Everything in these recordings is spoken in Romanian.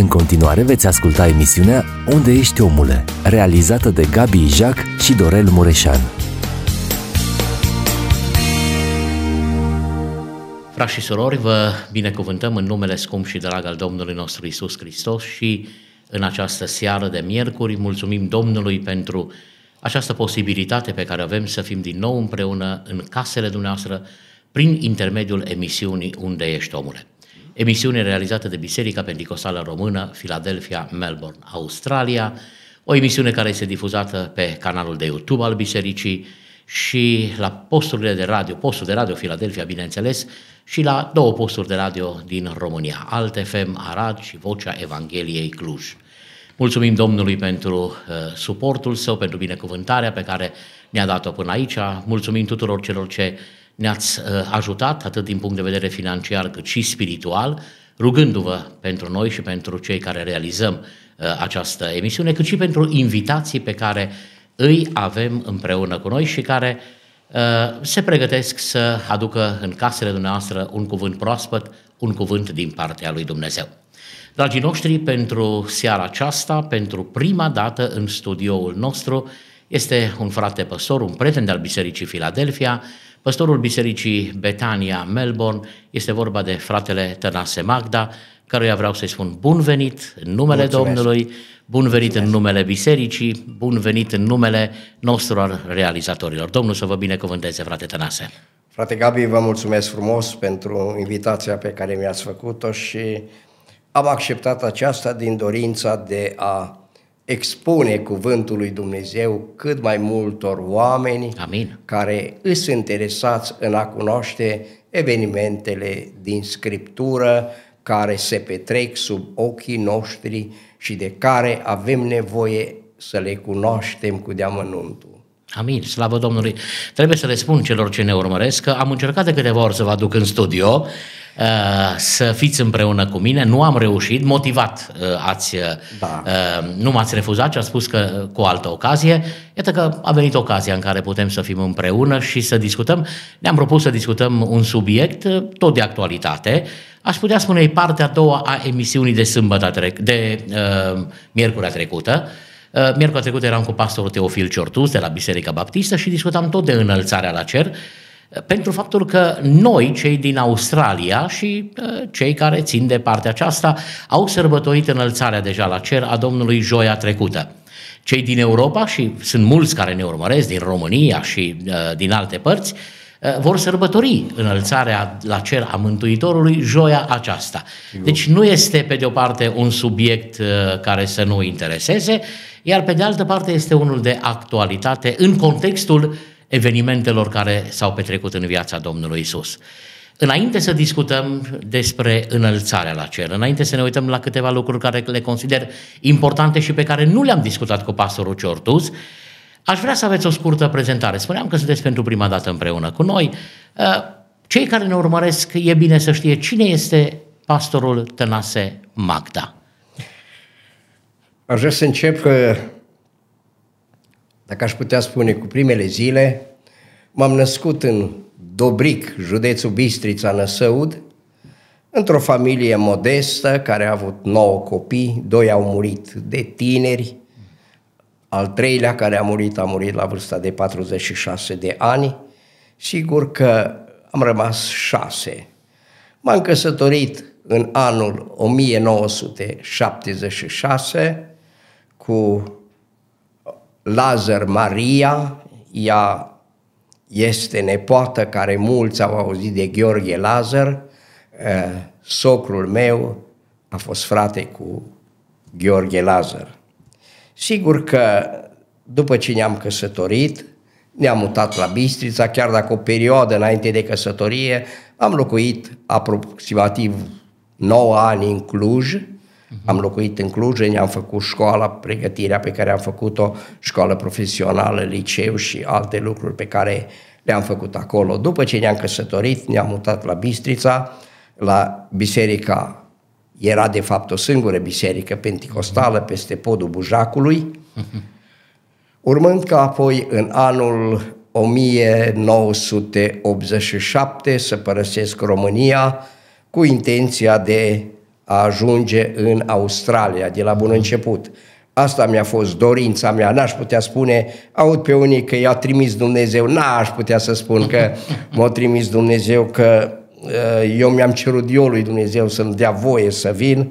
În continuare veți asculta emisiunea Unde ești omule, realizată de Gabi Ijac și Dorel Mureșan. Frați și surori, vă binecuvântăm în numele scump și drag al Domnului nostru Isus Hristos și în această seară de miercuri mulțumim Domnului pentru această posibilitate pe care avem să fim din nou împreună în casele dumneavoastră prin intermediul emisiunii Unde ești omule emisiune realizată de Biserica Pentecostală Română, Philadelphia, Melbourne, Australia, o emisiune care este difuzată pe canalul de YouTube al Bisericii și la posturile de radio, postul de radio Philadelphia, bineînțeles, și la două posturi de radio din România, Alt FM Arad și Vocea Evangheliei Cluj. Mulțumim Domnului pentru uh, suportul său, pentru binecuvântarea pe care ne-a dat-o până aici. Mulțumim tuturor celor ce ne-ați uh, ajutat atât din punct de vedere financiar cât și spiritual, rugându-vă pentru noi și pentru cei care realizăm uh, această emisiune, cât și pentru invitații pe care îi avem împreună cu noi și care uh, se pregătesc să aducă în casele dumneavoastră un cuvânt proaspăt, un cuvânt din partea lui Dumnezeu. Dragii noștri, pentru seara aceasta, pentru prima dată în studioul nostru, este un frate păstor, un prieten al Bisericii Filadelfia, Păstorul Bisericii Betania, Melbourne, este vorba de fratele Tănase Magda, căruia vreau să-i spun bun venit în numele Mulțumesc. Domnului, bun venit Mulțumesc. în numele Bisericii, bun venit în numele nostru al realizatorilor. Domnul să vă binecuvânteze, frate Tănase. Frate Gabi, vă mulțumesc frumos pentru invitația pe care mi-ați făcut-o și am acceptat aceasta din dorința de a expune cuvântul lui Dumnezeu cât mai multor oameni Amin. care îs interesați în a cunoaște evenimentele din Scriptură care se petrec sub ochii noștri și de care avem nevoie să le cunoaștem cu deamănuntul. Amin, slavă Domnului. Trebuie să le spun celor ce ne urmăresc că am încercat de câteva ori să vă aduc în studio Uh, să fiți împreună cu mine. Nu am reușit, motivat uh, ați, uh, da. nu m-ați refuzat, ci a spus că cu altă ocazie. Iată că a venit ocazia în care putem să fim împreună și să discutăm. Ne-am propus să discutăm un subiect tot de actualitate. Aș putea spune partea a doua a emisiunii de sâmbătă, trec, de uh, miercurea trecută. Uh, miercurea trecută eram cu pastorul Teofil Ciortus de la Biserica Baptistă și discutam tot de înălțarea la cer pentru faptul că noi, cei din Australia și uh, cei care țin de partea aceasta, au sărbătorit înălțarea deja la cer a Domnului joia trecută. Cei din Europa, și sunt mulți care ne urmăresc, din România și uh, din alte părți, uh, vor sărbători înălțarea la cer a Mântuitorului joia aceasta. Deci nu este, pe de o parte, un subiect uh, care să nu intereseze, iar pe de altă parte este unul de actualitate în contextul evenimentelor care s-au petrecut în viața Domnului Isus. Înainte să discutăm despre înălțarea la cer, înainte să ne uităm la câteva lucruri care le consider importante și pe care nu le-am discutat cu pastorul Ciortus, aș vrea să aveți o scurtă prezentare. Spuneam că sunteți pentru prima dată împreună cu noi. Uh, cei care ne urmăresc, e bine să știe cine este pastorul Tănase Magda. Aș vrea să încep că dacă aș putea spune, cu primele zile, m-am născut în Dobric, județul Bistrița, Năsăud, într-o familie modestă care a avut nouă copii, doi au murit de tineri, al treilea care a murit a murit la vârsta de 46 de ani, sigur că am rămas șase. M-am căsătorit în anul 1976 cu Lazar Maria, ea este nepoată care mulți au auzit de Gheorghe Lazar, eh, socrul meu a fost frate cu Gheorghe Lazar. Sigur că după ce ne-am căsătorit, ne-am mutat la Bistrița, chiar dacă o perioadă înainte de căsătorie am locuit aproximativ 9 ani în Cluj, am locuit în Cluj, ne-am făcut școala, pregătirea pe care am făcut-o, școală profesională, liceu și alte lucruri pe care le-am făcut acolo. După ce ne-am căsătorit, ne-am mutat la Bistrița, la biserica, era de fapt o singură biserică penticostală peste podul Bujacului, urmând ca apoi în anul 1987 să părăsesc România cu intenția de a ajunge în Australia de la bun început. Asta mi-a fost dorința mea, n-aș putea spune, aud pe unii că i-a trimis Dumnezeu, n-aș putea să spun că m-a trimis Dumnezeu, că uh, eu mi-am cerut eu lui Dumnezeu să-mi dea voie să vin.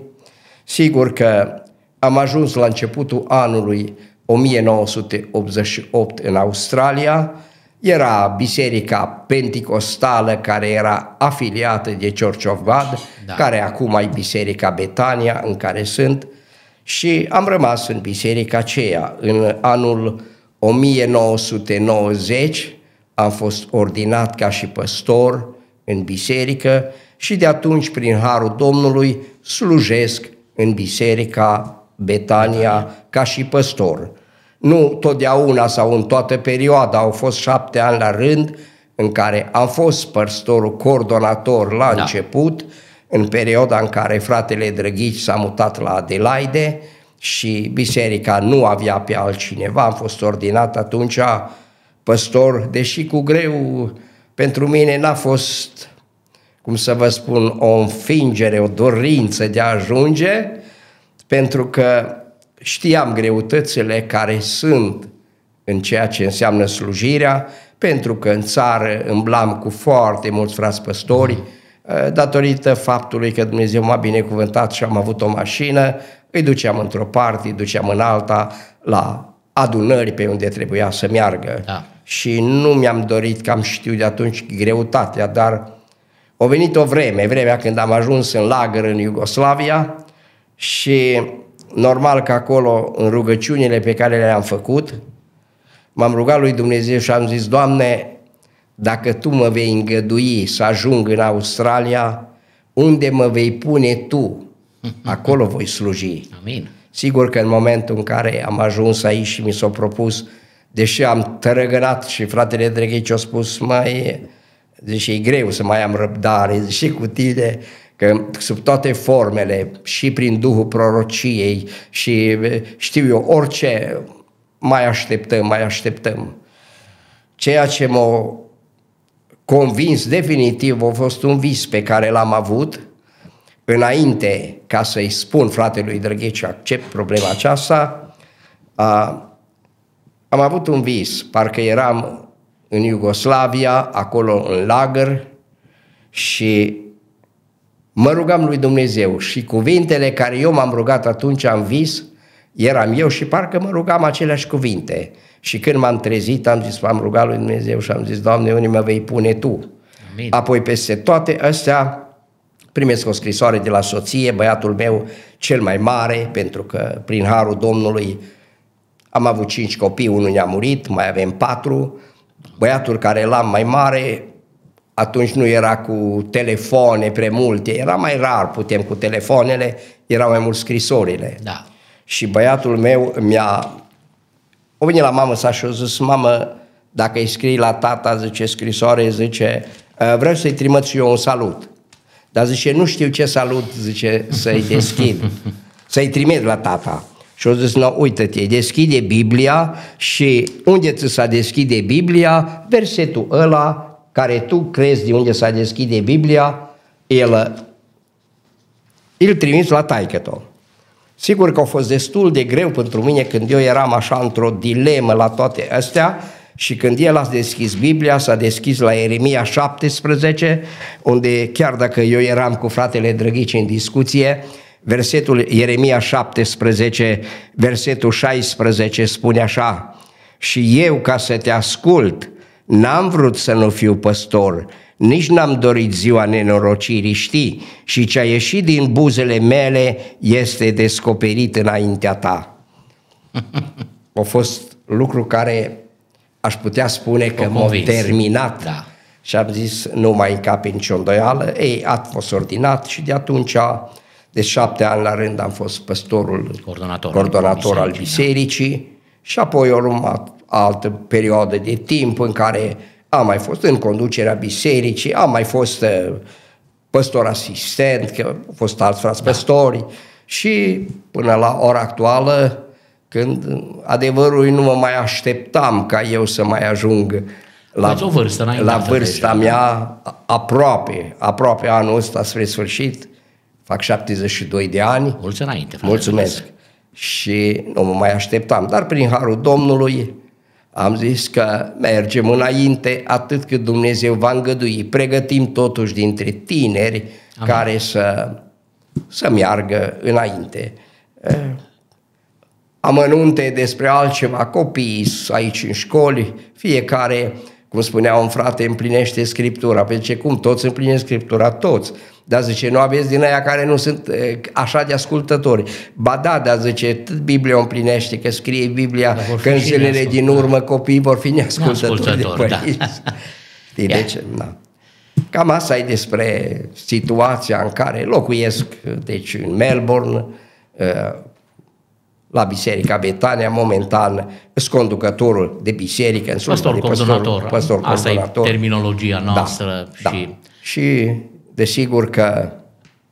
Sigur că am ajuns la începutul anului 1988 în Australia, era biserica penticostală care era afiliată de Church of God, da. care acum e biserica Betania în care sunt și am rămas în biserica aceea. În anul 1990 am fost ordinat ca și păstor în biserică și de atunci, prin Harul Domnului, slujesc în biserica Betania ca și păstor. Nu totdeauna sau în toată perioada, au fost șapte ani la rând în care am fost păstorul coordonator la da. început, în perioada în care fratele Drăghici s-a mutat la Adelaide și biserica nu avea pe altcineva, am fost ordinat atunci păstor, deși cu greu pentru mine n-a fost, cum să vă spun, o înfingere, o dorință de a ajunge, pentru că știam greutățile care sunt în ceea ce înseamnă slujirea, pentru că în țară îmblam cu foarte mulți frați păstori, mm. datorită faptului că Dumnezeu m-a binecuvântat și am avut o mașină, îi duceam într-o parte, îi duceam în alta, la adunări pe unde trebuia să meargă. Da. Și nu mi-am dorit, că am știut de atunci greutatea, dar a venit o vreme, vremea când am ajuns în lagăr în Iugoslavia și normal că acolo, în rugăciunile pe care le-am făcut, m-am rugat lui Dumnezeu și am zis, Doamne, dacă Tu mă vei îngădui să ajung în Australia, unde mă vei pune Tu, acolo voi sluji. Amin. Sigur că în momentul în care am ajuns aici și mi s-a propus, deși am tărăgănat și fratele Drăghici a spus, mai, zice, e greu să mai am răbdare, și cu tine, că sub toate formele, și prin Duhul prorociei și știu eu, orice, mai așteptăm, mai așteptăm. Ceea ce m-a convins definitiv a fost un vis pe care l-am avut înainte ca să-i spun fratelui Drăgheci accept problema aceasta, a, am avut un vis, parcă eram în Iugoslavia, acolo în lagăr și mă rugam lui Dumnezeu și cuvintele care eu m-am rugat atunci în vis, eram eu și parcă mă rugam aceleași cuvinte. Și când m-am trezit, am zis, m-am rugat lui Dumnezeu și am zis, Doamne, unde mă vei pune Tu? Amin. Apoi peste toate astea primesc o scrisoare de la soție, băiatul meu cel mai mare, pentru că prin harul Domnului am avut cinci copii, unul ne-a murit, mai avem patru. Băiatul care l-am mai mare atunci nu era cu telefoane pre multe, era mai rar, putem cu telefoanele, erau mai mult scrisorile. Da. Și băiatul meu mi-a... O venit la mamă sa și a zis, mamă, dacă îi scrii la tata, zice, scrisoare, zice, ă, vreau să-i trimit și eu un salut. Dar zice, nu știu ce salut, zice, să-i deschid, să-i trimit la tata. Și o zis, no, uite-te, deschide Biblia și unde ți s-a deschide Biblia, versetul ăla care tu crezi de unde s-a deschide Biblia, el îl trimis la taică Sigur că a fost destul de greu pentru mine când eu eram așa într-o dilemă la toate astea și când el a deschis Biblia, s-a deschis la Eremia 17, unde chiar dacă eu eram cu fratele Drăghici în discuție, versetul Ieremia 17, versetul 16 spune așa, și eu ca să te ascult, N-am vrut să nu fiu păstor, nici n-am dorit ziua nenorocirii, știi, și ce a ieșit din buzele mele este descoperit înaintea ta. a fost lucru care aș putea spune că m-a terminat. Da. Și am zis, nu mai încape nicio îndoială. Ei, a fost ordinat și de atunci, de șapte ani la rând, am fost păstorul, coordonator, coordonator al bisericii, al bisericii da. și apoi a urmat altă perioadă de timp în care am mai fost în conducerea bisericii, am mai fost uh, păstor asistent, că au fost alți frați da. păstori și până la ora actuală, când adevărul nu mă mai așteptam ca eu să mai ajung la, o vârstă, la vârsta deja, mea aproape, aproape anul ăsta spre sfârșit, fac 72 de ani. Mulți înainte. frate Mulțumesc. Dumnezeu. Și nu mă mai așteptam, dar prin harul Domnului am zis că mergem înainte atât cât Dumnezeu va îngădui. Pregătim totuși dintre tineri Amin. care să, să meargă înainte. Eh, Amănunte despre altceva, copiii aici în școli, fiecare, cum spunea un frate, împlinește Scriptura. Pentru ce cum? Toți împlinesc Scriptura, toți. Dar zice, nu aveți din aia care nu sunt eh, așa de ascultători. Ba da, dar zice, tot Biblia o împlinește, că scrie Biblia Dar vor fi că în și zilele neascultători. din urmă copiii vor fi neascultători de Neascultători, da. părinți. Știi, Ia. deci, na. Cam asta e despre situația în care locuiesc, deci în Melbourne, eh, la Biserica Betania, momentan sunt conducătorul de biserică, în slujba Păstor de coordonator. păstor Asta e coordonator. terminologia noastră da, și da. și desigur că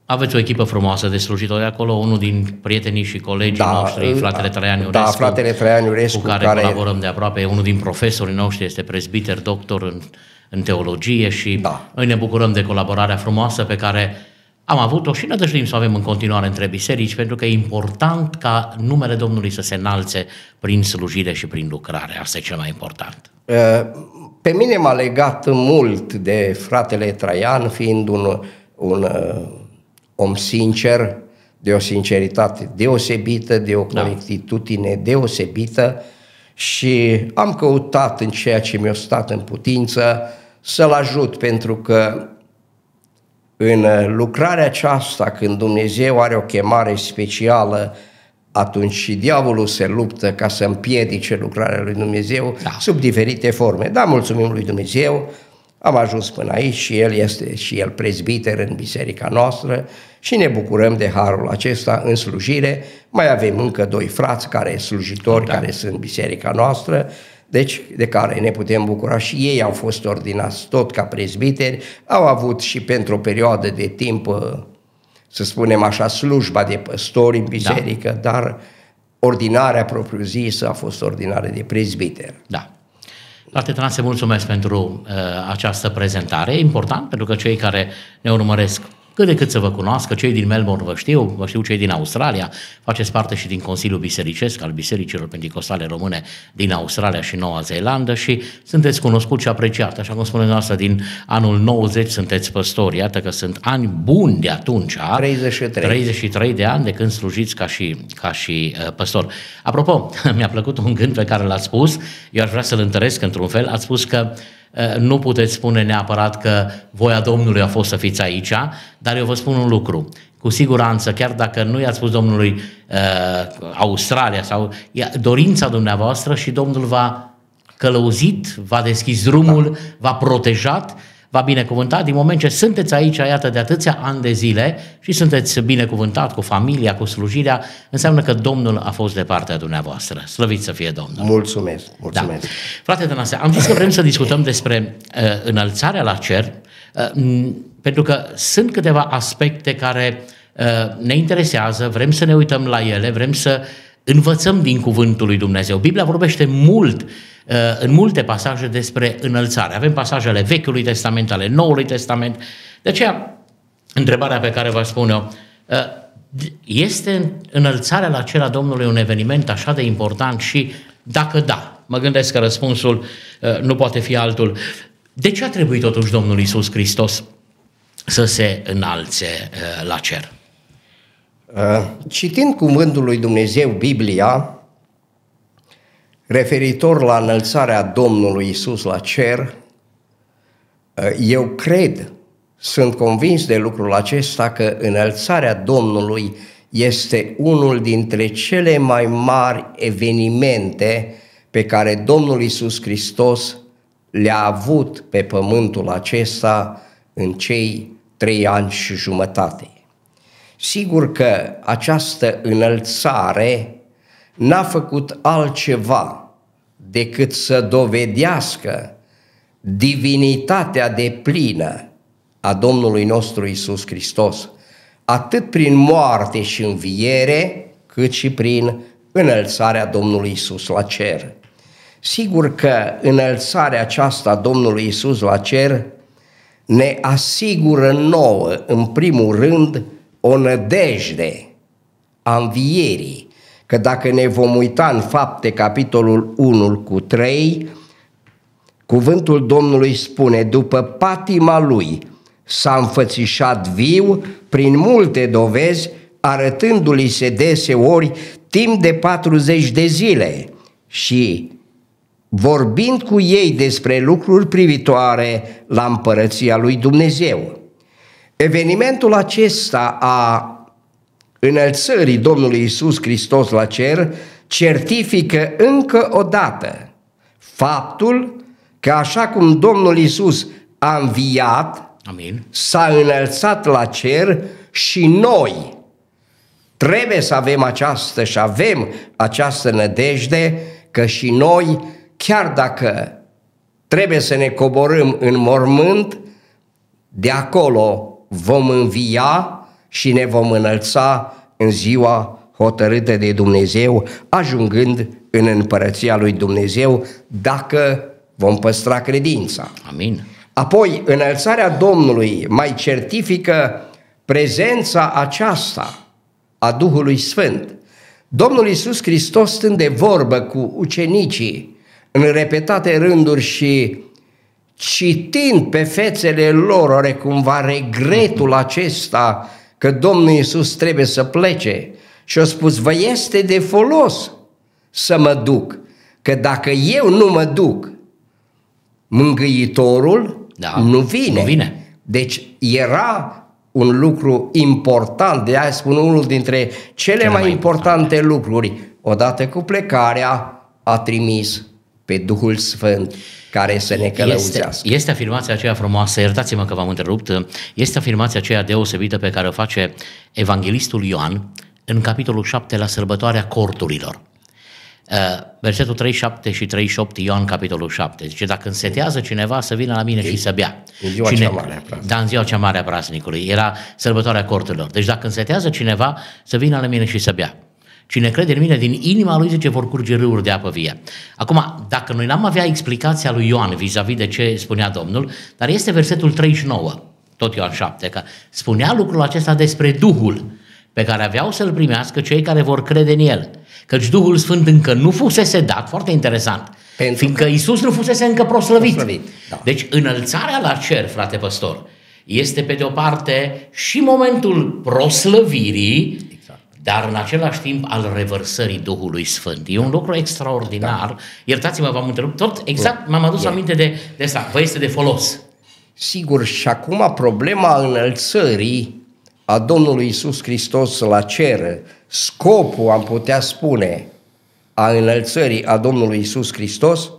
aveți o echipă frumoasă de slujitori acolo, unul din prietenii și colegii Da, noștri, fratele Traian Iurescu, da, fratele Traian Iurescu, cu care, care- colaborăm de aproape, unul din profesorii noștri este prezbiter, doctor în, în teologie și Da. noi ne bucurăm de colaborarea frumoasă pe care am avut-o și ne dăjduim să o avem în continuare între biserici, pentru că e important ca numele Domnului să se înalțe prin slujire și prin lucrare. Asta e cel mai important. Uh, Pe mine m-a legat mult de fratele Traian, fiind un, un uh, om sincer, de o sinceritate deosebită, de o Da. corectitudine deosebită și am căutat în ceea ce mi-a stat în putință să-l ajut, pentru că în uh, lucrarea aceasta, când Dumnezeu are o chemare specială, atunci și diavolul se luptă ca să împiedice lucrarea lui Dumnezeu Da. sub diferite forme. Da, mulțumim lui Dumnezeu, am ajuns până aici și el este și el prezbiter în biserica noastră și ne bucurăm de harul acesta în slujire. Mai avem încă doi frați care sunt slujitori, Da. care sunt în biserica noastră, deci de care ne putem bucura și ei au fost ordinați tot ca prezbiteri, au avut și pentru o perioadă de timp, uh, să spunem așa, slujba de păstori în biserică, da. dar ordinarea propriu-zisă a fost ordinare de prezbiter. Da. Frate Trase, mulțumesc pentru uh, această prezentare. E important pentru că cei care ne urmăresc cât de cât să vă cunoască, cei din Melbourne vă știu, vă știu cei din Australia, faceți parte și din Consiliul Bisericesc al Bisericilor Pentecostale Române din Australia și Noua Zeelandă și sunteți cunoscuți și apreciat. Așa cum spune noastră, din anul 90 sunteți păstori. Iată că sunt ani buni de atunci. 33. 33 de ani de când slujiți ca și, ca și uh, păstor. Apropo, mi-a plăcut un gând pe care l-ați spus, eu aș vrea să-l întăresc într-un fel, ați spus că uh, nu puteți spune neapărat că voia Domnului a fost să fiți aici, dar eu vă spun un lucru. Cu siguranță, chiar dacă nu i-ați spus Domnului uh, Australia sau ia- dorința dumneavoastră și Domnul va călăuzit, v-a deschis drumul, da. v-a protejat, v-a binecuvântat din moment ce sunteți aici, iată, de atâția ani de zile și sunteți binecuvântat cu familia, cu slujirea, înseamnă că Domnul a fost de partea dumneavoastră. Slăvit să fie Domnul. Mulțumesc, Da. mulțumesc. Frate Tănase, am zis că vrem să discutăm despre uh, înălțarea la cer, uh, m- pentru că sunt câteva aspecte care uh, ne interesează, vrem să ne uităm la ele, vrem să învățăm din cuvântul lui Dumnezeu. Biblia vorbește mult, uh, în multe pasaje despre înălțare. Avem pasajele Vechiului Testament, ale Noului Testament. De aceea, întrebarea pe care vă spun eu, uh, este înălțarea la cer a Domnului un eveniment așa de important și dacă da, mă gândesc că răspunsul uh, nu poate fi altul. De ce a trebuit totuși Domnul Isus Hristos să se înalțe uh, la cer? Uh, Citind cuvântul lui Dumnezeu, Biblia, referitor la înălțarea Domnului Isus la cer, uh, eu cred, sunt convins de lucrul acesta că înălțarea Domnului este unul dintre cele mai mari evenimente pe care Domnul Isus Hristos le-a avut pe pământul acesta în cei trei ani și jumătate. Sigur că această înălțare n-a făcut altceva decât să dovedească divinitatea de plină a Domnului nostru Isus Hristos, atât prin moarte și înviere, cât și prin înălțarea Domnului Isus la cer. Sigur că înălțarea aceasta a Domnului Isus la cer ne asigură nouă, în primul rând, o nădejde a învierii. Că dacă ne vom uita în fapte capitolul 1 cu 3, cuvântul Domnului spune, după patima lui s-a înfățișat viu prin multe dovezi, arătându-li se deseori timp de 40 de zile și vorbind cu ei despre lucruri privitoare la împărăția lui Dumnezeu. Evenimentul acesta a înălțării Domnului Isus Hristos la cer certifică încă o dată faptul că așa cum Domnul Isus a înviat, Amin. s-a înălțat la cer și noi trebuie să avem această și avem această nădejde că și noi, chiar dacă trebuie să ne coborâm în mormânt, de acolo vom învia și ne vom înălța în ziua hotărâtă de Dumnezeu, ajungând în împărăția lui Dumnezeu, dacă vom păstra credința. Amin. Apoi, înălțarea Domnului mai certifică prezența aceasta a Duhului Sfânt. Domnul Iisus Hristos stând de vorbă cu ucenicii în repetate rânduri și citind pe fețele lor ore cumva regretul acesta că Domnul Iisus trebuie să plece și a spus, vă este de folos să mă duc, că dacă eu nu mă duc, mângâitorul Da, nu, vine. nu vine. Deci era un lucru important, de aia spun unul dintre cele, Cele mai, mai importante lucruri. Odată cu plecarea a trimis pe Duhul Sfânt care să ne Este, călăuzească. este afirmația aceea frumoasă, iertați-mă că v-am întrerupt, este afirmația aceea deosebită pe care o face evanghelistul Ioan în capitolul 7 la sărbătoarea corturilor. Uh, Versetul 37 și 38, Ioan capitolul 7. Zice, dacă însetează cineva să vină la mine și să bea. În ziua Cine, cea mare a praznicului. Da, în ziua cea mare a praznicului. Era sărbătoarea corturilor. Deci dacă însetează cineva să vină la mine și să bea. Cine crede în mine, din inima lui zice, vor curge râuri de apă vie. Acum, dacă noi n-am avea explicația lui Ioan vis-a-vis de ce spunea Domnul, dar este versetul 39, tot Ioan 7, că spunea lucrul acesta despre Duhul pe care aveau să-l primească cei care vor crede în el. Căci Duhul Sfânt încă nu fusese dat, foarte interesant, Pentru fiindcă Iisus nu fusese încă proslăvit. Proslăvit, da. Deci înălțarea la cer, frate păstor, este pe de o parte și momentul proslăvirii, Exact. Dar în același timp al revărsării Duhului Sfânt. E un lucru extraordinar. Iertați-mă, v-am întrerupt tot, exact m-am adus E. aminte de, de asta. Vă este de folos. Sigur, și acum problema înălțării a Domnului Isus Hristos la cer, scopul, am putea spune, a înălțării a Domnului Isus Hristos,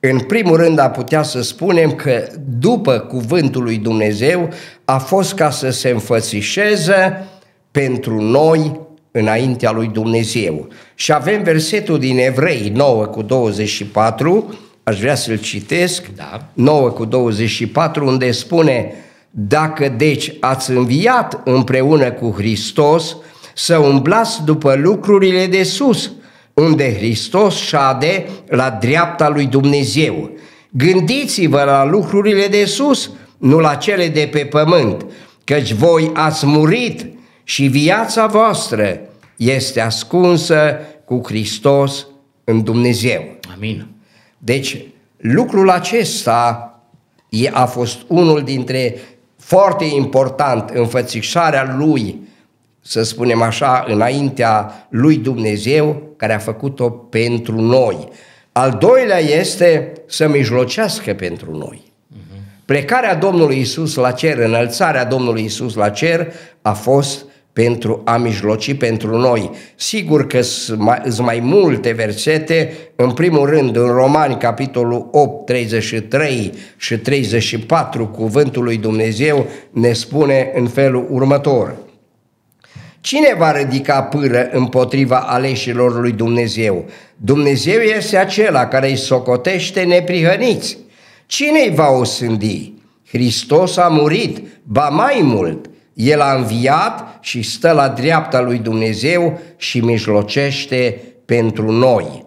în primul rând am putea să spunem că după cuvântul lui Dumnezeu a fost ca să se înfățișeze pentru noi înaintea lui Dumnezeu. Și avem versetul din Evrei 9 cu 24, aș vrea să-l citesc, Da. 9 cu 24, unde spune Dacă deci ați înviat împreună cu Hristos, să umblați după lucrurile de sus, unde Hristos șade la dreapta lui Dumnezeu. Gândiți-vă la lucrurile de sus, nu la cele de pe pământ, căci voi ați murit și viața voastră este ascunsă cu Hristos în Dumnezeu. Amin. Deci, lucrul acesta e- a fost unul dintre foarte important, înfățișarea lui, să spunem așa, înaintea lui Dumnezeu, care a făcut-o pentru noi. Al doilea este să mijlocească pentru noi. Plecarea Domnului Isus la cer, înălțarea Domnului Isus la cer a fost pentru a mijloci pentru noi. Sigur că sunt mai, sunt mai multe versete, în primul rând în Romani, capitolul 8, 33 și 34, cuvântul lui Dumnezeu ne spune în felul următor. Cine va ridica pâră împotriva aleșilor lui Dumnezeu? Dumnezeu este acela care îi socotește neprihăniți. Cine îi va osândi? Hristos a murit, ba mai mult, El a înviat și stă la dreapta lui Dumnezeu și mijlocește pentru noi.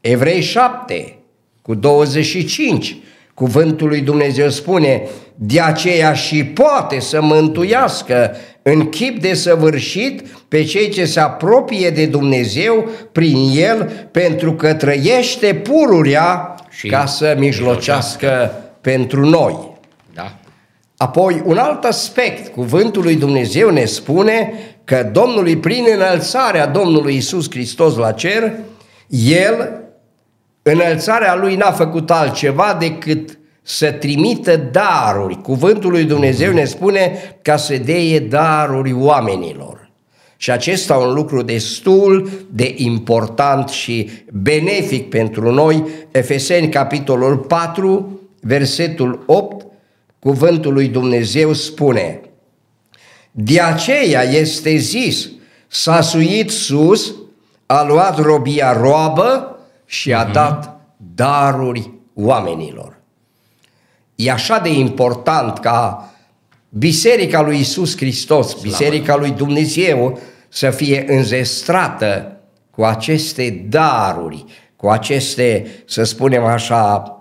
Evrei 7 cu 25, cuvântul lui Dumnezeu spune, de aceea și poate să mântuiască în chip de săvârșit pe cei ce se apropie de Dumnezeu prin El, pentru că trăiește pururea Și ca să mijlocească pentru noi. Da? Apoi, un alt aspect, cuvântul lui Dumnezeu ne spune că Domnului, prin înălțarea Domnului Isus Hristos la cer, El, înălțarea Lui n-a făcut altceva decât să trimită daruri. Cuvântul lui Dumnezeu ne spune ca să deie daruri oamenilor. Și acesta un lucru destul de important și benefic pentru noi. Efeseni, capitolul 4, versetul 8, cuvântul lui Dumnezeu spune De aceea este zis, s-a suit sus, a luat robia roabă și a dat daruri oamenilor. E așa de important ca Biserica lui Isus Hristos, Biserica lui Dumnezeu să fie înzestrată cu aceste daruri, cu aceste, să spunem așa,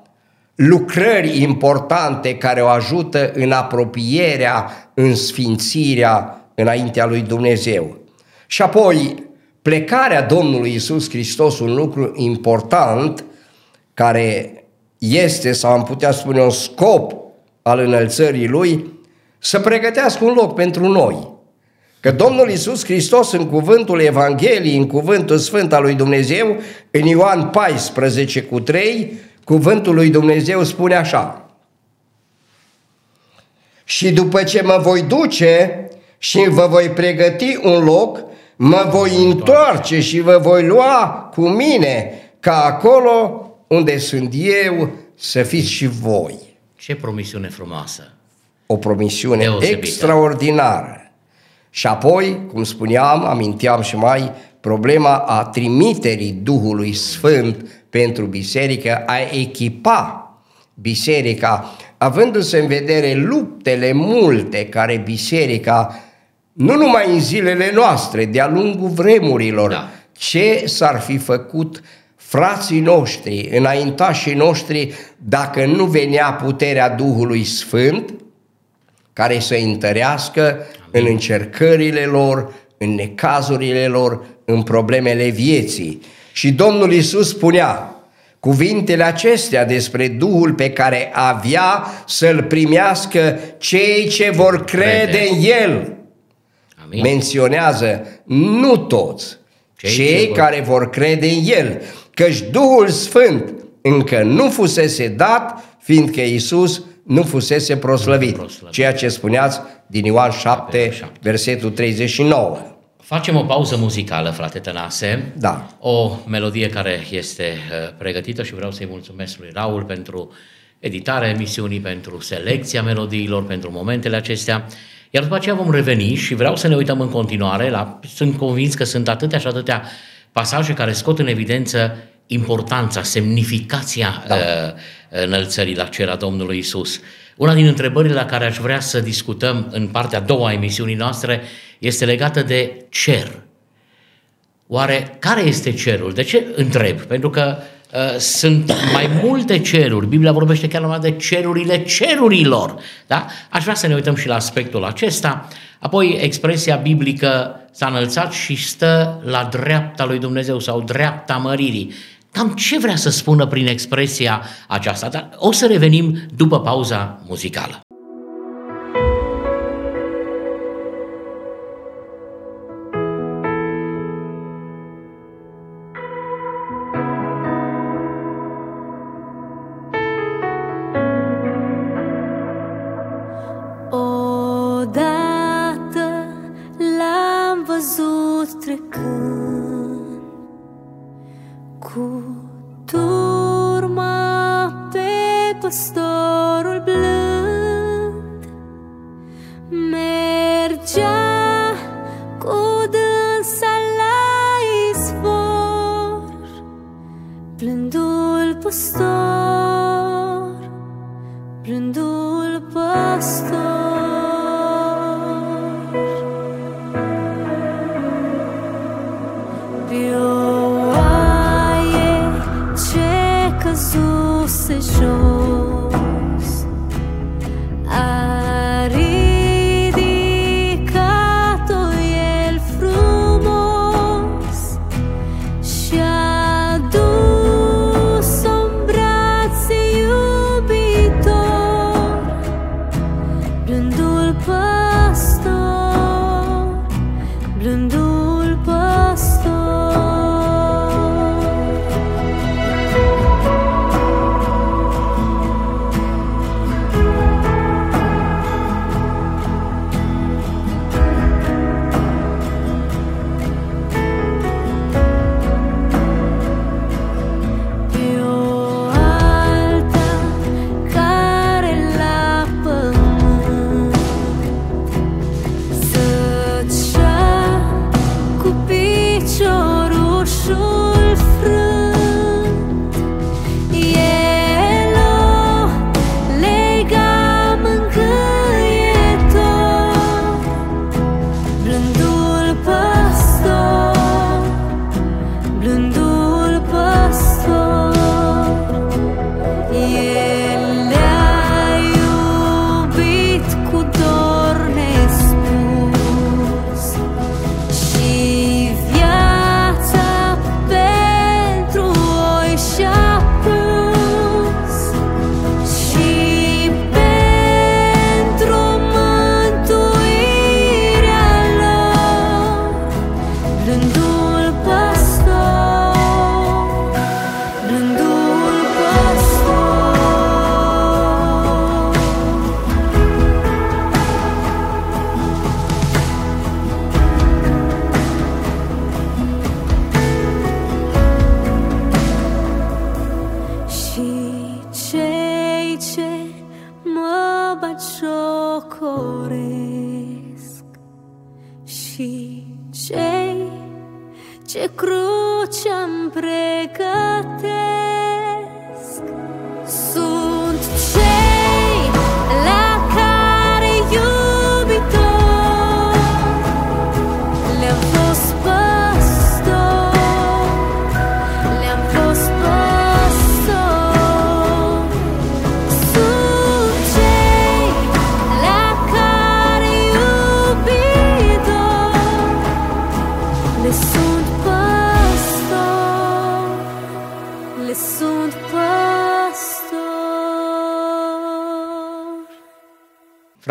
lucrări importante care o ajută în apropierea, în sfințirea înaintea lui Dumnezeu. Și apoi, plecarea Domnului Isus Hristos, un lucru important care este, sau am putea spune, un scop al înălțării Lui, să pregătească un loc pentru noi. Că Domnul Isus Hristos în cuvântul Evangheliei, în cuvântul Sfânt al lui Dumnezeu, în Ioan 14 cu 3, cuvântul lui Dumnezeu spune așa. Și după ce mă voi duce și vă voi pregăti un loc, mă voi întoarce și vă voi lua cu mine, ca acolo unde sunt eu să fiți și voi. Ce promisiune frumoasă! O promisiune Deosebită. extraordinară. Și apoi, cum spuneam, aminteam și mai, problema a trimiterii Duhului Sfânt pentru biserică, a echipa biserica, avându-se în vedere luptele multe care biserica, nu numai în zilele noastre, de-a lungul vremurilor, Da. ce s-ar fi făcut frații noștri, înaintașii noștri, dacă nu venea puterea Duhului Sfânt, care să îi întărească în încercările lor, în necazurile lor, în problemele vieții. Și Domnul Isus spunea cuvintele acestea despre Duhul pe care avea să-l primească cei ce vor crede Crede. în El. Amin? Menționează nu toți, Cei cei, ce cei vor- care vor crede în El, căci Duhul Sfânt încă nu fusese dat, fiindcă Iisus nu fusese proslăvit. proslăvit. Ceea ce spuneați din Ioan 7, 7. versetul 39. Facem o pauză muzicală, frate Tănase. Da. O melodie care este uh, pregătită și vreau să-i mulțumesc lui Raul pentru editarea emisiunii, pentru selecția melodiilor, pentru momentele acestea. Iar după aceea vom reveni și vreau să ne uităm în continuare la, sunt convins că sunt atâtea și atâtea pasaje care scot în evidență importanța, semnificația da. uh, înălțării la cer a Domnului Isus. Una din întrebările la care aș vrea să discutăm în partea a doua a emisiunii noastre este legată de cer. Oare care este cerul? De ce întreb? Pentru că uh, sunt mai multe ceruri. Biblia vorbește chiar numai de cerurile cerurilor. Da? Aș vrea să ne uităm și la aspectul acesta. Apoi, expresia biblică s-a înălțat și stă la dreapta lui Dumnezeu sau dreapta măririi. Cam ce vrea să spună prin expresia aceasta? Dar o să revenim după pauza muzicală.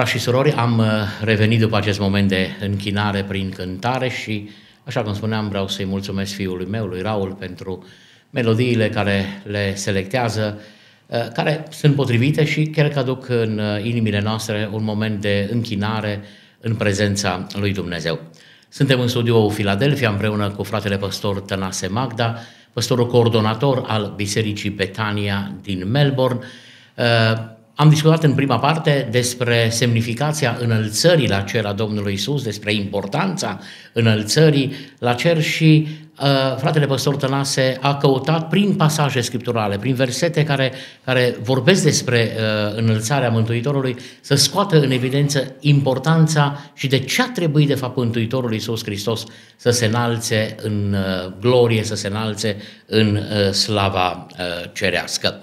Frați și surori, am uh, revenit după acest moment de închinare prin cântare și, așa cum spuneam, vreau să-i mulțumesc fiului meu, lui Raul, pentru melodiile care le selectează, uh, care sunt potrivite și chiar că aduc în uh, inimile noastre un moment de închinare în prezența lui Dumnezeu. Suntem în studioul Filadelfia împreună cu fratele păstor Tănase Magda, păstorul coordonator al Bisericii Betania din Melbourne. Uh, Am discutat în prima parte despre semnificația înălțării la cer a Domnului Isus, despre importanța înălțării la cer și uh, fratele păstor Tănase a căutat prin pasaje scripturale, prin versete care, care vorbesc despre uh, înălțarea Mântuitorului, să scoată în evidență importanța și de ce a trebuit de fapt Mântuitorul Isus Hristos să se înalțe în uh, glorie, să se înalțe în uh, slava uh, cerească.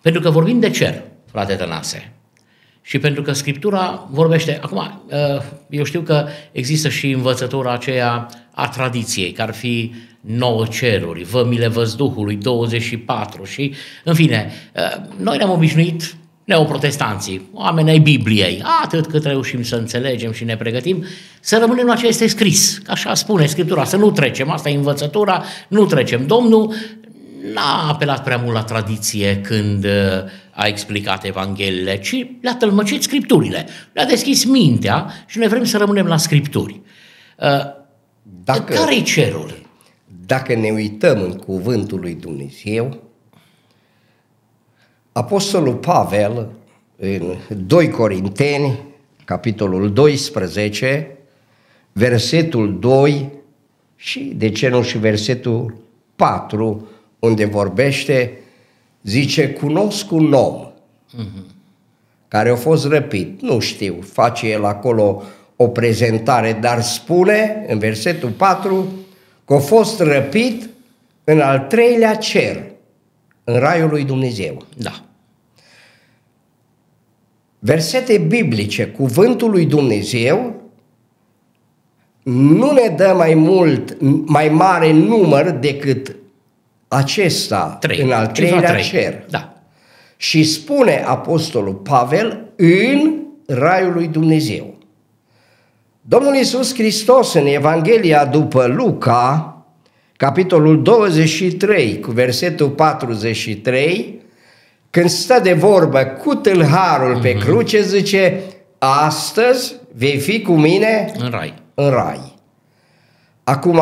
Pentru că vorbim de cer, frate Tănase, și pentru că Scriptura vorbește, acum, uh, eu știu că există și învățătura aceea a tradiției, că ar fi nouă ceruri, vămile văzduhului, 24 și, în fine, uh, noi ne-am obișnuit neoprotestanții, oameni ai Bibliei, atât cât reușim să înțelegem și ne pregătim, să rămânem la ce este scris, că așa spune Scriptura, să nu trecem, asta e învățătura, nu trecem. Domnul n-a apelat prea mult la tradiție când uh, a explicat Evangheliile, ci le-a tălmăcit Scripturile, le-a deschis mintea și noi vrem să rămânem la Scripturi. Uh, Dacă, Care-i cerul? dacă ne uităm în cuvântul lui Dumnezeu, Apostolul Pavel, în 2 Corinteni, capitolul 12, versetul 2 și, de ce nu, și versetul 4, unde vorbește, zice, cunosc un om care a fost răpit, nu știu, face el acolo o prezentare, dar spune în versetul 4 că a fost răpit în al treilea cer, în raiul lui Dumnezeu. Da. Versete biblice, cuvântul lui Dumnezeu nu ne dă mai mult, mai mare număr decât acesta Trei. în al Cifra treilea trei. cer. Da. Și spune Apostolul Pavel în raiul lui Dumnezeu. Domnul Iisus Hristos în Evanghelia după Luca, capitolul 23, cu versetul 43, când stă de vorbă cu tâlharul pe cruce, zice, astăzi vei fi cu mine În rai. în rai. Acum,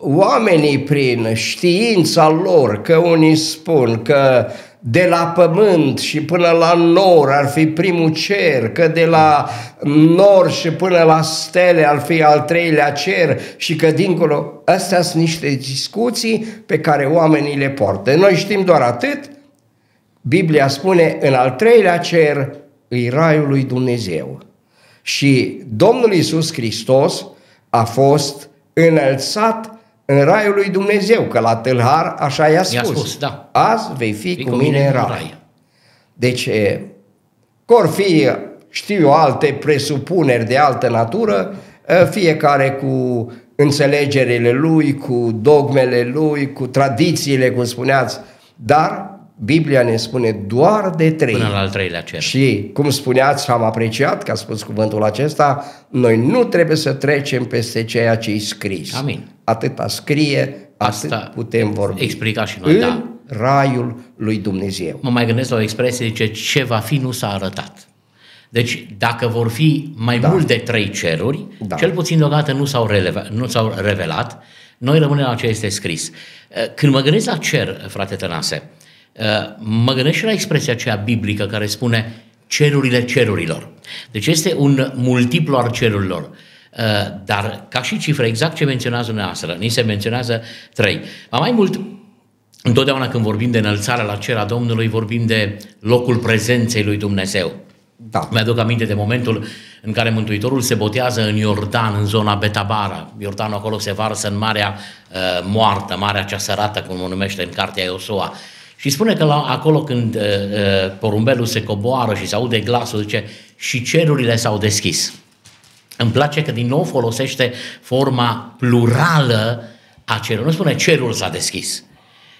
oamenii prin știința lor, că unii spun că de la pământ și până la nor ar fi primul cer, că de la nor și până la stele ar fi al treilea cer și că dincolo, astea sunt niște discuții pe care oamenii le poartă. Noi știm doar atât, Biblia spune în al treilea cer îi raiul lui Dumnezeu. Și Domnul Isus Hristos a fost înălțat în raiul lui Dumnezeu, că la tâlhar așa i-a spus. I-a spus, da. Azi vei fi cu mine în rai. Deci, e, cor fi, știu eu, alte presupuneri de altă natură, e, fiecare cu înțelegerile lui, cu dogmele lui, cu tradițiile, cum spuneați, dar Biblia ne spune doar de trei. Până la al treilea cer. Și, cum spuneați și am apreciat că a spus cuvântul acesta, noi nu trebuie să trecem peste ceea ce e scris. Amin. Atâta scrie, Asta atât putem vorbi. explica și noi, în da. raiul lui Dumnezeu. Mă mai gândesc la o expresie, zice, ce va fi nu s-a arătat. Deci, dacă vor fi mai Da. mult de trei ceruri, Da. cel puțin deocamdată nu s-au, releva, nu s-au revelat, noi rămânem la ce este scris. Uh, Când mă gândesc la cer, frate Tănase, uh, mă gândesc și la expresia aceea biblică care spune cerurile cerurilor. Deci este un multiplu al cerurilor. Uh, Dar ca și cifră, exact ce menționați dumneavoastră, ni se menționează trei. Mai mult, Întotdeauna când vorbim de înălțarea la cer a Domnului, vorbim de locul prezenței lui Dumnezeu. Da. Mi-aduc aminte de momentul în care Mântuitorul se botează în Iordan, în zona Betabara. Iordanul acolo se varsă în Marea uh, Moartă, Marea cea sărată, cum o numește în cartea Iosua. Și spune că la, acolo când uh, uh, porumbelul se coboară și se aude glasul, zice, și cerurile s-au deschis. Îmi place că din nou folosește forma plurală a cerului. Nu spune cerul s-a deschis.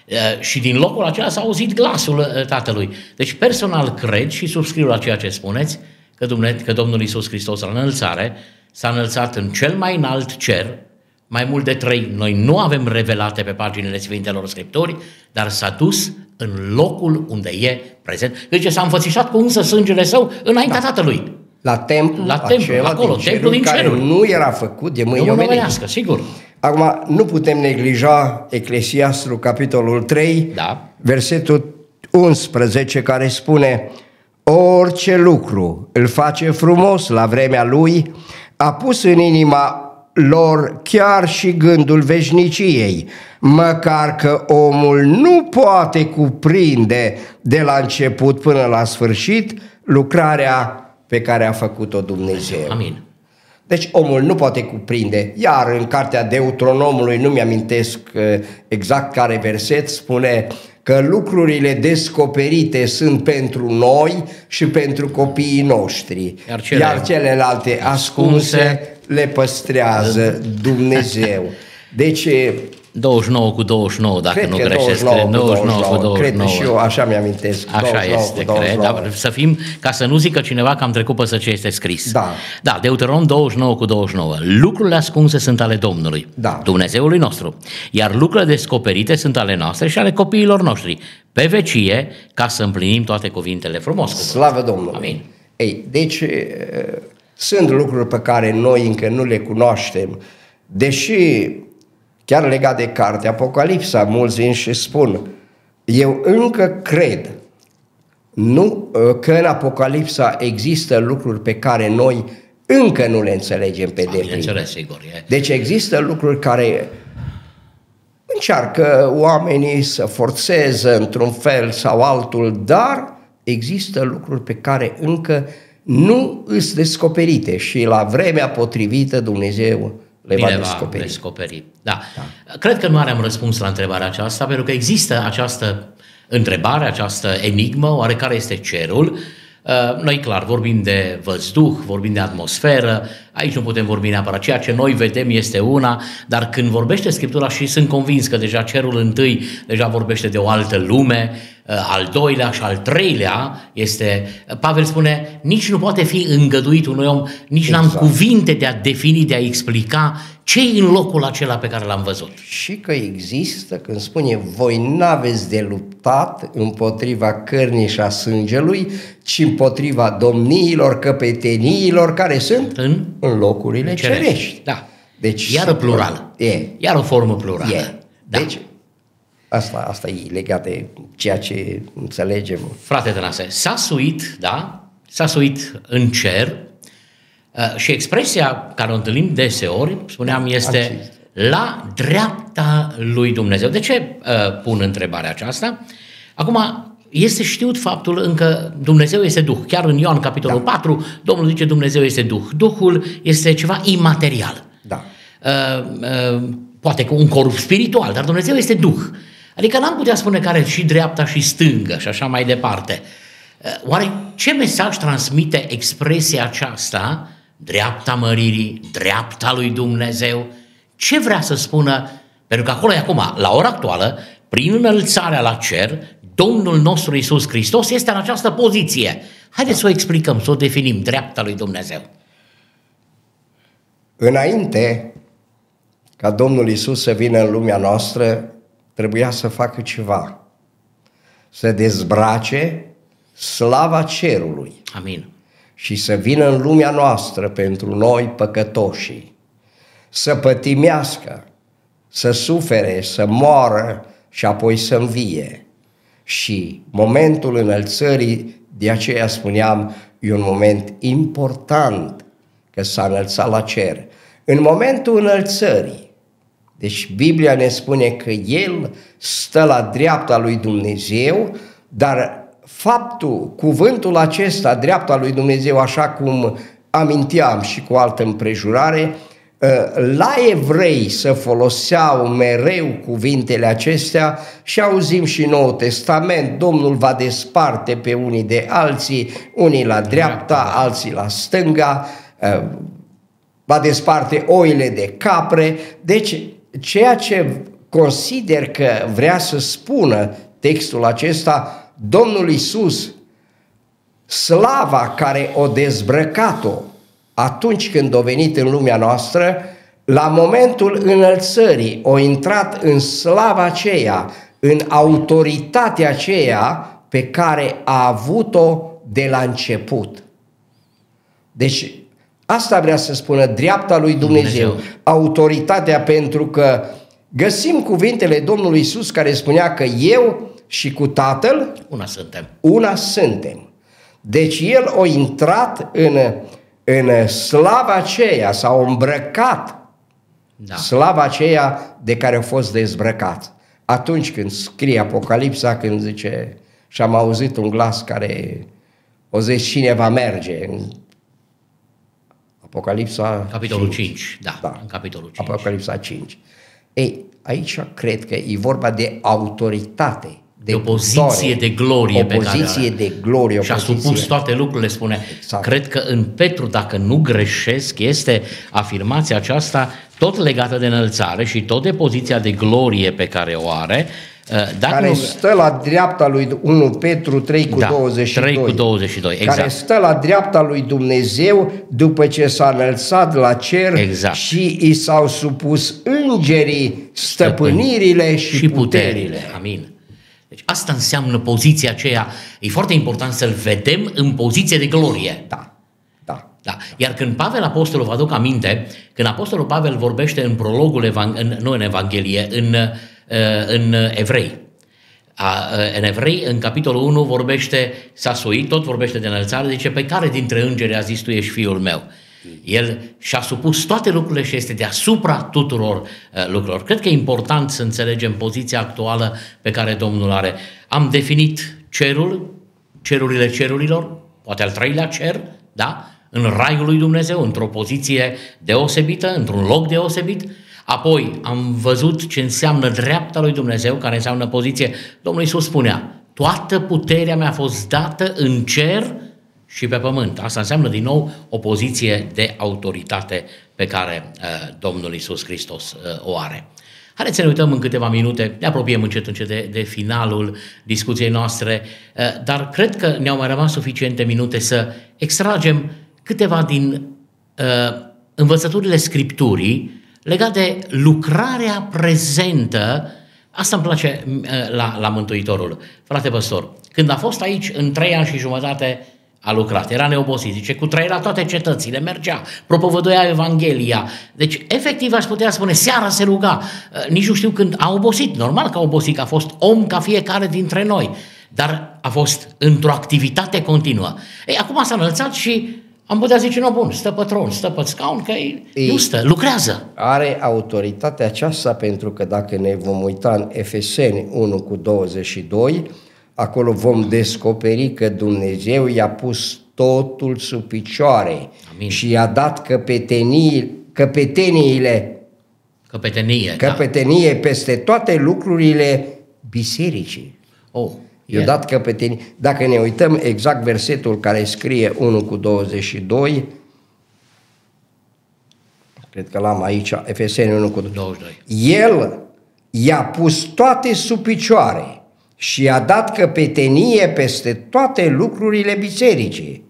Uh, Și din locul acela s-a auzit glasul uh, Tatălui. Deci personal cred și subscriu la ceea ce spuneți, că, Dumne, că Domnul Isus Hristos la înălțare s-a înălțat în cel mai înalt cer, mai mult de trei. Noi nu avem revelate pe paginile Sfintelor Scripturi, dar s-a dus în locul unde e prezent. Deci s-a înfățișat cu însă sângele său înaintea da. Tatălui. La templu, La templu, acela acolo, din templu ceruri, din care ceruri. nu era făcut de mâini Nu omenești. omenească, sigur. Acum, nu putem neglija Eclesiastru, capitolul 3, Da. versetul 11, care spune Orice lucru îl face frumos la vremea lui, a pus în inima lor chiar și gândul veșniciei, măcar că omul nu poate cuprinde de la început până la sfârșit lucrarea pe care a făcut-o Dumnezeu. Amin. Deci omul nu poate cuprinde. Iar în cartea Deuteronomului, nu mi-amintesc uh, exact care verset, spune că lucrurile descoperite sunt pentru noi și pentru copiii noștri. Iar cele Iar celelalte ascunse ascunse le păstrează Dumnezeu. Deci, 29 cu 29, dacă cred nu că greșesc. 29, cu 29 cu 29. Cred și eu, așa mi-amintesc. Așa 29 este, cu 29. cred. Dar să fim, ca să nu zică cineva că am trecut peste ce este scris. Da. Da, Deuteronom 29 cu 29. Lucrurile ascunse sunt ale Domnului, Da. Dumnezeului nostru, iar lucrurile descoperite sunt ale noastre și ale copiilor noștri, pe vecie, ca să împlinim toate cuvintele frumos. cuvânt. Slavă Domnului! Amin. Ei, deci e, sunt lucruri pe care noi încă nu le cunoaștem, deși chiar legat de carte Apocalipsa, mulți vin și spun, eu încă cred nu, că în Apocalipsa există lucruri pe care noi încă nu le înțelegem pe deplin. Bineînțeles, sigur. E. Deci există lucruri care încearcă oamenii să forțeze într-un fel sau altul, dar există lucruri pe care încă nu îs descoperite și la vremea potrivită Dumnezeu le Bine va va descoperi. descoperi. Da. da. Cred că nu am răspuns la întrebarea aceasta, pentru că există această întrebare, această enigmă, oare care este cerul? Uh, Noi, clar, vorbim de văzduh, vorbim de atmosferă, aici nu putem vorbi neapărat. Ceea ce noi vedem este una, dar când vorbește Scriptura și sunt convins că deja cerul întâi deja vorbește de o altă lume, uh, al doilea și al treilea este, Pavel spune, nici nu poate fi îngăduit unui om, nici n-am Exact. cuvinte de a defini, de a explica ce e în locul acela pe care l-am văzut. Și că există, când spune, voi n-aveți de luptat împotriva cărnii și a sângelui, ci împotriva domniilor, căpeteniilor care sunt În în locurile cerești. cerești. Da. Deci, Iar plural. E. Iar o formă plurală. E. Da. Deci, Asta, asta e legat de ceea ce înțelegem. Frate Tănase, s-a suit, da? S-a suit în cer uh, și expresia care o întâlnim deseori, spuneam, este Acest. la dreapta lui Dumnezeu. De ce uh, pun întrebarea aceasta? Acum, este știut faptul încă Dumnezeu este Duh. Chiar în Ioan capitolul da. 4, Domnul zice Dumnezeu este Duh. Duhul este ceva imaterial. Da. Uh, uh, poate că un corp spiritual, dar Dumnezeu este Duh. Adică n-am putea spune că are și dreapta și stângă și așa mai departe. Uh, Oare ce mesaj transmite expresia aceasta, dreapta măririi, dreapta lui Dumnezeu? Ce vrea să spună? Pentru că acolo e acum, la ora actuală, prin înălțarea la cer, Domnul nostru Isus Hristos este în această poziție. Haideți să o explicăm, să o definim, dreapta lui Dumnezeu. Înainte ca Domnul Isus să vină în lumea noastră, trebuia să facă ceva. Să dezbrace slava cerului Amin. Și să vină în lumea noastră pentru noi păcătoșii, să pătimească, să sufere, să moară și apoi să învie. Și momentul înălțării, de aceea spuneam, e un moment important că s-a înălțat la cer. În momentul înălțării, deci Biblia ne spune că El stă la dreapta lui Dumnezeu, dar faptul, cuvântul acesta, dreapta lui Dumnezeu, așa cum aminteam și cu altă împrejurare, la evrei să foloseau mereu cuvintele acestea și auzim și Noul Testament, Domnul va desparte pe unii de alții, unii la dreapta, alții la stânga, va desparte oile de capre. Deci, ceea ce consider că vrea să spună textul acesta, Domnul Isus, slava care o dezbrăcat-o atunci când a venit în lumea noastră, la momentul înălțării, o intrat în slava aceea, în autoritatea aceea pe care a avut-o de la început. Deci, asta vrea să spună dreapta lui Dumnezeu, Dumnezeu. autoritatea pentru că găsim cuvintele Domnului Isus care spunea că eu și cu Tatăl Una suntem. una suntem. Deci el a intrat în, în slava aceea, s-a îmbrăcat Da. slava aceea de care a fost dezbrăcat. Atunci când scrie Apocalipsa, când zice, și am auzit un glas care o zice cine va merge în Apocalipsa Capitolul 5, da, Da. în capitolul 5. Apocalipsa 5. Ei, aici cred că e vorba de autoritate, de, De o poziție putere, de glorie o pe care poziție are. de glorie, o Și a poziție... supus toate lucrurile, spune. Exact. Cred că în Petru, dacă nu greșesc, este afirmația aceasta tot legată de înălțare și tot de poziția de glorie pe care o are. Uh, Dacă care nu, stă la dreapta lui 1 Petru 3 cu Da, 22. 3 cu 22, Care exact. stă la dreapta lui Dumnezeu după ce s-a înălțat la cer Exact. și i s-au supus îngerii, stăpânirile și, și puterile. puterile. Amin. Deci asta înseamnă poziția aceea. E foarte important să-l vedem în poziție de glorie. Da, da. Da. Iar când Pavel Apostolul, vă aduc aminte, când Apostolul Pavel vorbește în prologul, evang- în, nu în Evanghelie, în, uh, în Evrei, a, uh, în Evrei, în capitolul 1, vorbește, s-a suit, tot vorbește de înălțare, zice, pe care dintre îngeri a zis tu ești fiul meu? El și-a supus toate lucrurile și este deasupra tuturor uh, lucrurilor. Cred că e important să înțelegem poziția actuală pe care Domnul are. Am definit cerul, cerurile cerurilor, poate al treilea cer, da? În raiul lui Dumnezeu, într-o poziție deosebită, într-un loc deosebit. Apoi am văzut ce înseamnă dreapta lui Dumnezeu, care înseamnă poziție. Domnul Iisus spunea, toată puterea mi-a fost dată în cer și pe pământ. Asta înseamnă din nou o poziție de autoritate pe care uh, Domnul Isus Hristos uh, o are. Haideți să ne uităm în câteva minute, ne apropiem încet încet de, de finalul discuției noastre, uh, dar cred că ne-au mai rămas suficiente minute să extragem câteva din uh, învățăturile Scripturii legate de lucrarea prezentă Asta îmi place uh, la, la Mântuitorul. Frate păstor, când a fost aici în trei ani și jumătate, a lucrat, era neobosit, zice, cu trăiera toate cetățile, mergea, propovăduia Evanghelia. Deci, efectiv, aș putea spune, seara se ruga, Uh, nici nu știu când a obosit, normal că a obosit, că a fost om ca fiecare dintre noi, dar a fost într-o activitate continuă. Ei, acum s-a înălțat și am putea zice, nu, bun, stă pe tron, stă pe scaun, că e, Ei. nu stă, lucrează. Are autoritatea aceasta pentru că dacă ne vom uita în Efeseni 1 cu 22, acolo vom descoperi că Dumnezeu i-a pus totul sub picioare Amin. și i-a dat căpetenii, căpeteniile, Căpetenie, da. căpetenie peste toate lucrurile bisericii. Oh, I-a e- dat căpetenii. Dacă ne uităm exact versetul care scrie 1 cu 22, cred că l-am aici, Efeseni 1 cu 22. El i-a pus toate sub picioare și i-a dat căpetenie peste toate lucrurile bisericii.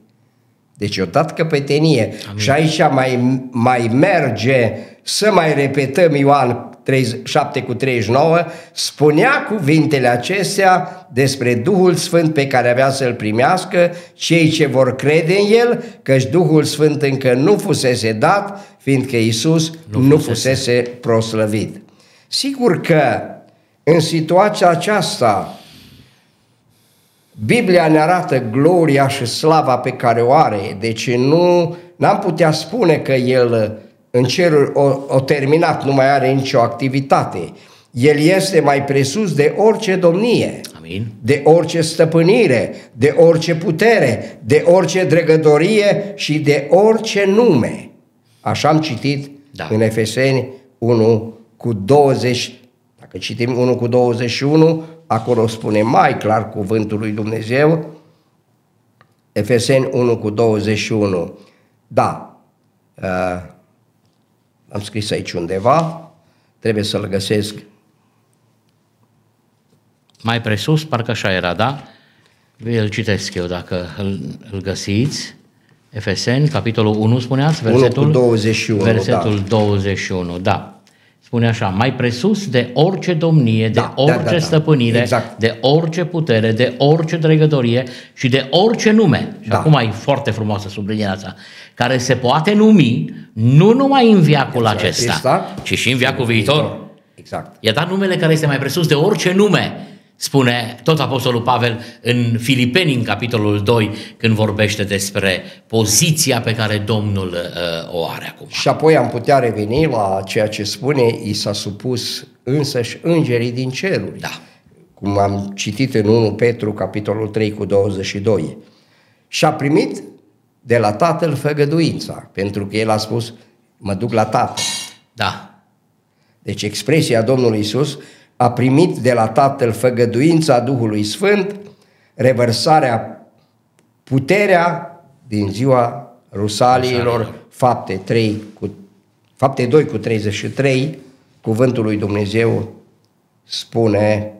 Deci i-a dat căpetenie. Amin. Și aici mai, mai merge să mai repetăm Ioan 30 7 cu 39, spunea cuvintele acestea despre Duhul Sfânt pe care avea să-l primească cei ce vor crede în el, căci Duhul Sfânt încă nu fusese dat, fiindcă Iisus Nu nu, nu fusese. fusese proslăvit. Sigur că în situația aceasta Biblia ne arată gloria și slava pe care o are, deci nu n-am putea spune că el în cerul o, o terminat, nu mai are nicio activitate. El este mai presus de orice domnie, Amin. de orice stăpânire, de orice putere, de orice dregădorie și de orice nume. Așa am citit Da. în Efeseni 1 cu 20, dacă citim 1 cu 21, acolo spune mai clar cuvântul lui Dumnezeu, Efeseni 1 cu 21. Da, uh, am scris aici undeva, trebuie să-l găsesc. Mai presus, parcă așa era, da? Îl citesc eu dacă îl, îl găsiți. Efeseni, capitolul 1, spuneați? 1 cu 21, Versetul da. 21, da. Spune așa, mai presus de orice domnie, de Da, da, orice da, da. stăpânire, Exact. de orice putere, de orice dregătorie și de orice nume. Și Da. acum e foarte frumoasă sublinierea asta. Care se poate numi nu numai în viacul acesta, Exact. ci și în viacul viitor. Exact. I-a dat numele care este mai presus de orice nume, spune tot Apostolul Pavel în Filipeni, în capitolul 2, când vorbește despre poziția pe care Domnul uh, o are acum. Și apoi am putea reveni la ceea ce spune, i s-a supus însăși îngerii din ceruri. Da. Cum am citit în 1 Petru, capitolul 3 cu 22. Și a primit de la tatăl făgăduința, pentru că el a spus, mă duc la tatăl. Da. Deci expresia Domnului Isus a primit de la Tatăl făgăduința Duhului Sfânt, revărsarea, puterea din ziua Rusaliilor, Rusaliilor. fapte 3 cu, fapte 2 cu 33, cuvântul lui Dumnezeu spune,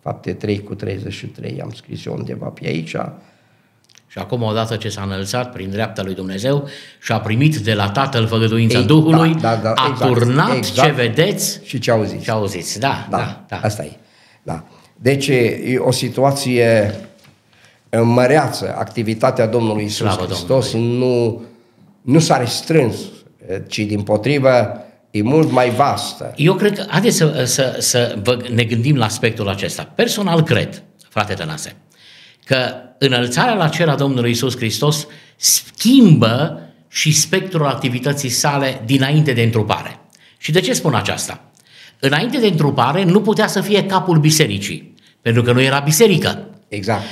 fapte 3 cu 33, am scris eu undeva pe aici, Și acum, odată ce s-a înălțat prin dreapta lui Dumnezeu și a primit de la Tatăl făgăduința Ei, Duhului, da, da, da, a exact, turnat exact. ce vedeți și ce auziți. și auziți. Da, da, Da, da. asta e. Da. Deci e o situație măreață. Activitatea Domnului Isus Slavă Hristos nu, nu s-a restrâns, ci din potrivă e mult mai vastă. Eu cred că, haideți să, să, să vă, ne gândim la aspectul acesta. Personal cred, frate Tănase, că înălțarea la cer a Domnului Isus Hristos schimbă și spectrul activității sale dinainte de întrupare. Și de ce spun aceasta? Înainte de întrupare nu putea să fie capul bisericii, pentru că nu era biserică. Exact.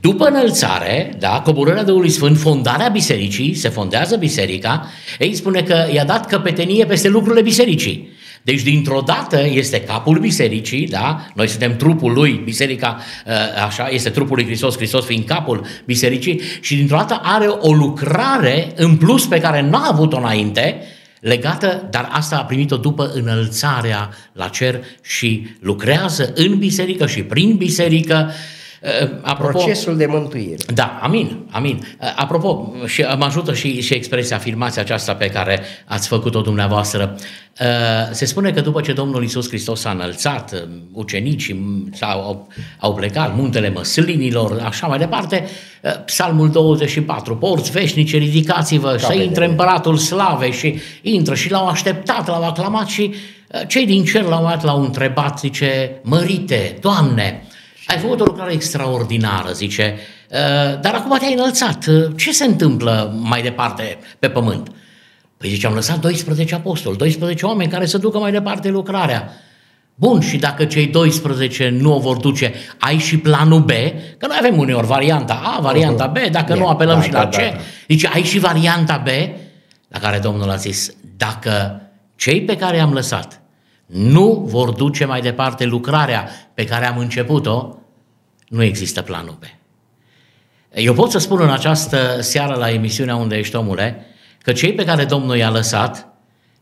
După înălțare, da, coborârea Duhului Sfânt, fondarea bisericii, se fondează biserica, ei spune că i-a dat căpetenie peste lucrurile bisericii. Deci, dintr-o dată, este capul bisericii, da? Noi suntem trupul lui, biserica, ă, așa, este trupul lui Hristos, Hristos fiind capul bisericii și dintr-o dată are o lucrare în plus pe care n-a avut-o înainte, legată, dar asta a primit-o după înălțarea la cer și lucrează în biserică și prin biserică Uh, Apropo, Procesul de mântuire. da, amin, amin. Uh, Apropo, și mă ajută și, și expresia, afirmația aceasta pe care ați făcut-o dumneavoastră. Uh, Se spune că după ce Domnul Isus Hristos s-a înălțat, uh, ucenicii s-au, au, au plecat, muntele măslinilor, așa mai departe, uh, Psalmul 24, porți veșnice, ridicați-vă, să Capetele. intre împăratul slavei și intră și l-au așteptat, l-au aclamat și uh, cei din cer l-au luat, l-au întrebat, zice, mărite, Doamne, ai făcut o lucrare extraordinară, zice, "uh, dar acum te-ai înălțat. Uh, Ce se întâmplă mai departe pe pământ? Păi zice, am lăsat 12 apostoli, 12 oameni care să ducă mai departe lucrarea. Bun, și dacă cei 12 nu o vor duce, ai și planul B? Că noi avem uneori varianta A, varianta B, dacă nu apelăm Da, și da, la da, C. da. Zice, ai și varianta B? La care Domnul a zis, dacă cei pe care i-am lăsat nu vor duce mai departe lucrarea pe care am început-o, nu există planul B. Eu pot să spun în această seară la emisiunea Unde ești omule, că cei pe care Domnul i-a lăsat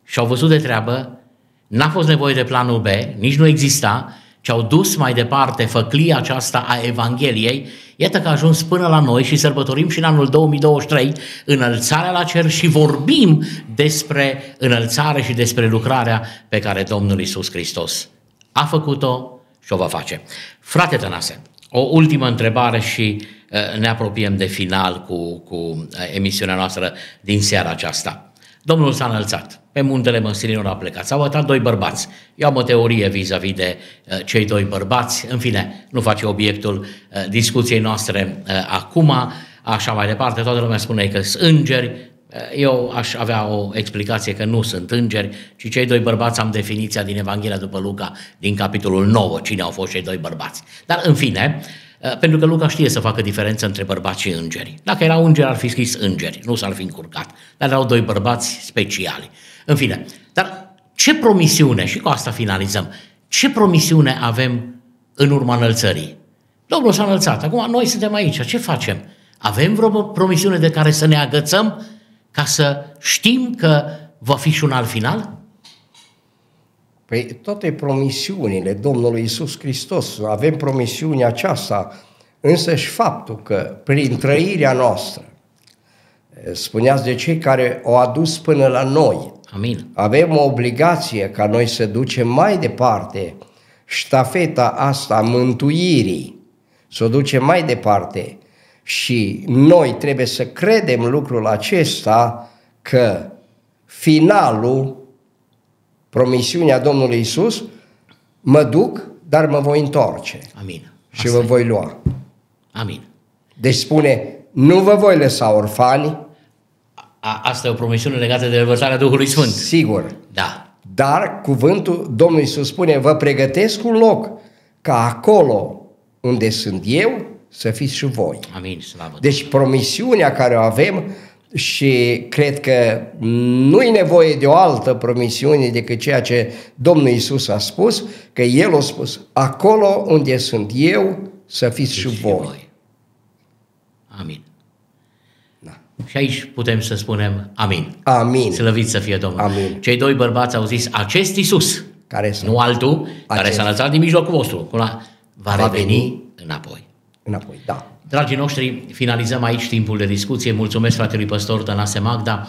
și au văzut de treabă, n-a fost nevoie de planul B, nici nu exista, ci au dus mai departe făclia aceasta a Evangheliei, iată că a ajuns până la noi și sărbătorim și în anul 2023 înălțarea la cer și vorbim despre înălțare și despre lucrarea pe care Domnul Isus Hristos a făcut-o și o va face. Frate Tănase, o ultimă întrebare și uh, ne apropiem de final cu, cu uh, emisiunea noastră din seara aceasta. Domnul s-a înălțat, pe muntele măslinilor a plecat, s-au arătat doi bărbați. Eu am o teorie vis-a-vis de uh, cei doi bărbați, în fine, nu face obiectul uh, discuției noastre uh, acum, așa mai departe, toată lumea spune că sunt îngeri, Uh, eu aș avea o explicație că nu sunt îngeri, ci cei doi bărbați am definiția din Evanghelia după Luca, din capitolul 9, cine au fost cei doi bărbați. Dar, în fine, uh, pentru că Luca știe să facă diferență între bărbați și îngeri. Dacă erau îngeri, ar fi scris îngeri, nu s-ar fi încurcat. Dar erau doi bărbați speciali. În fine, dar ce promisiune, și cu asta finalizăm, ce promisiune avem în urma înălțării? Domnul s-a înălțat, acum noi suntem aici, ce facem? Avem vreo promisiune de care să ne agățăm ca să știm că va fi și un alt final? Păi toate promisiunile Domnului Isus Hristos, avem promisiunea aceasta, însă și faptul că prin trăirea noastră, spuneați de cei care o adus până la noi, Amin. avem o obligație ca noi să ducem mai departe ștafeta asta a mântuirii, să o ducem mai departe și noi trebuie să credem lucrul acesta că finalul, promisiunea Domnului Isus, mă duc, dar mă voi întoarce Amin. și Asta vă e. voi lua. Amin. Deci spune, nu vă voi lăsa orfani, A, asta e o promisiune legată de revărsarea Duhului Sfânt. sigur, Da. Dar cuvântul Domnului Iisus spune, vă pregătesc un loc ca acolo unde sunt eu să fiți și voi. Amin. Slavă. Deci promisiunea care o avem și cred că nu e nevoie de o altă promisiune decât ceea ce Domnul Iisus a spus, că El a spus, acolo unde sunt eu să fiți și voi. Amin. Da. Și aici putem să spunem amin. Amin. Slăvit să fie Domnul. Amin. Cei doi bărbați au zis, acest Iisus, Care să nu altul, care Acest. s-a lăsat din mijlocul vostru, cum la, va, Va reveni veni. înapoi. înapoi. Da. Dragii noștri, finalizăm aici timpul de discuție. Mulțumesc fratelui păstor Tănase Magda,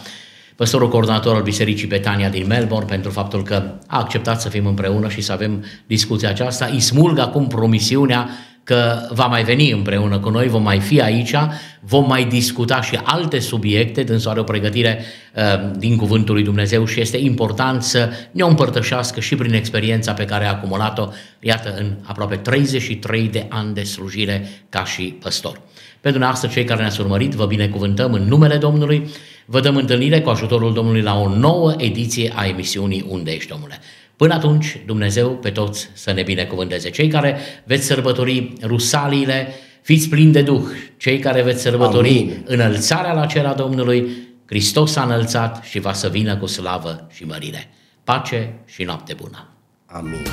păstorul coordonator al Bisericii Betania din Melbourne, pentru faptul că a acceptat să fim împreună și să avem discuția aceasta. Îi smulg acum promisiunea că va mai veni împreună cu noi, vom mai fi aici, vom mai discuta și alte subiecte, dânsul are o pregătire uh, din Cuvântul lui Dumnezeu și este important să ne o împărtășească și prin experiența pe care a acumulat-o, iată, în aproape 33 de ani de slujire ca și păstor. Pentru dumneavoastră, cei care ne-ați urmărit, vă binecuvântăm în numele Domnului, vă dăm întâlnire cu ajutorul Domnului la o nouă ediție a emisiunii Unde ești, omule? Până atunci, Dumnezeu pe toți să ne binecuvânteze. Cei care veți sărbători rusaliile, fiți plini de Duh. Cei care veți sărbători Amin. înălțarea la cer a Domnului, Hristos a înălțat și va să vină cu slavă și mărire. Pace și noapte bună! Amin.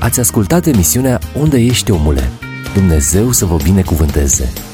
Ați ascultat emisiunea Unde ești omule? Dumnezeu să vă binecuvânteze!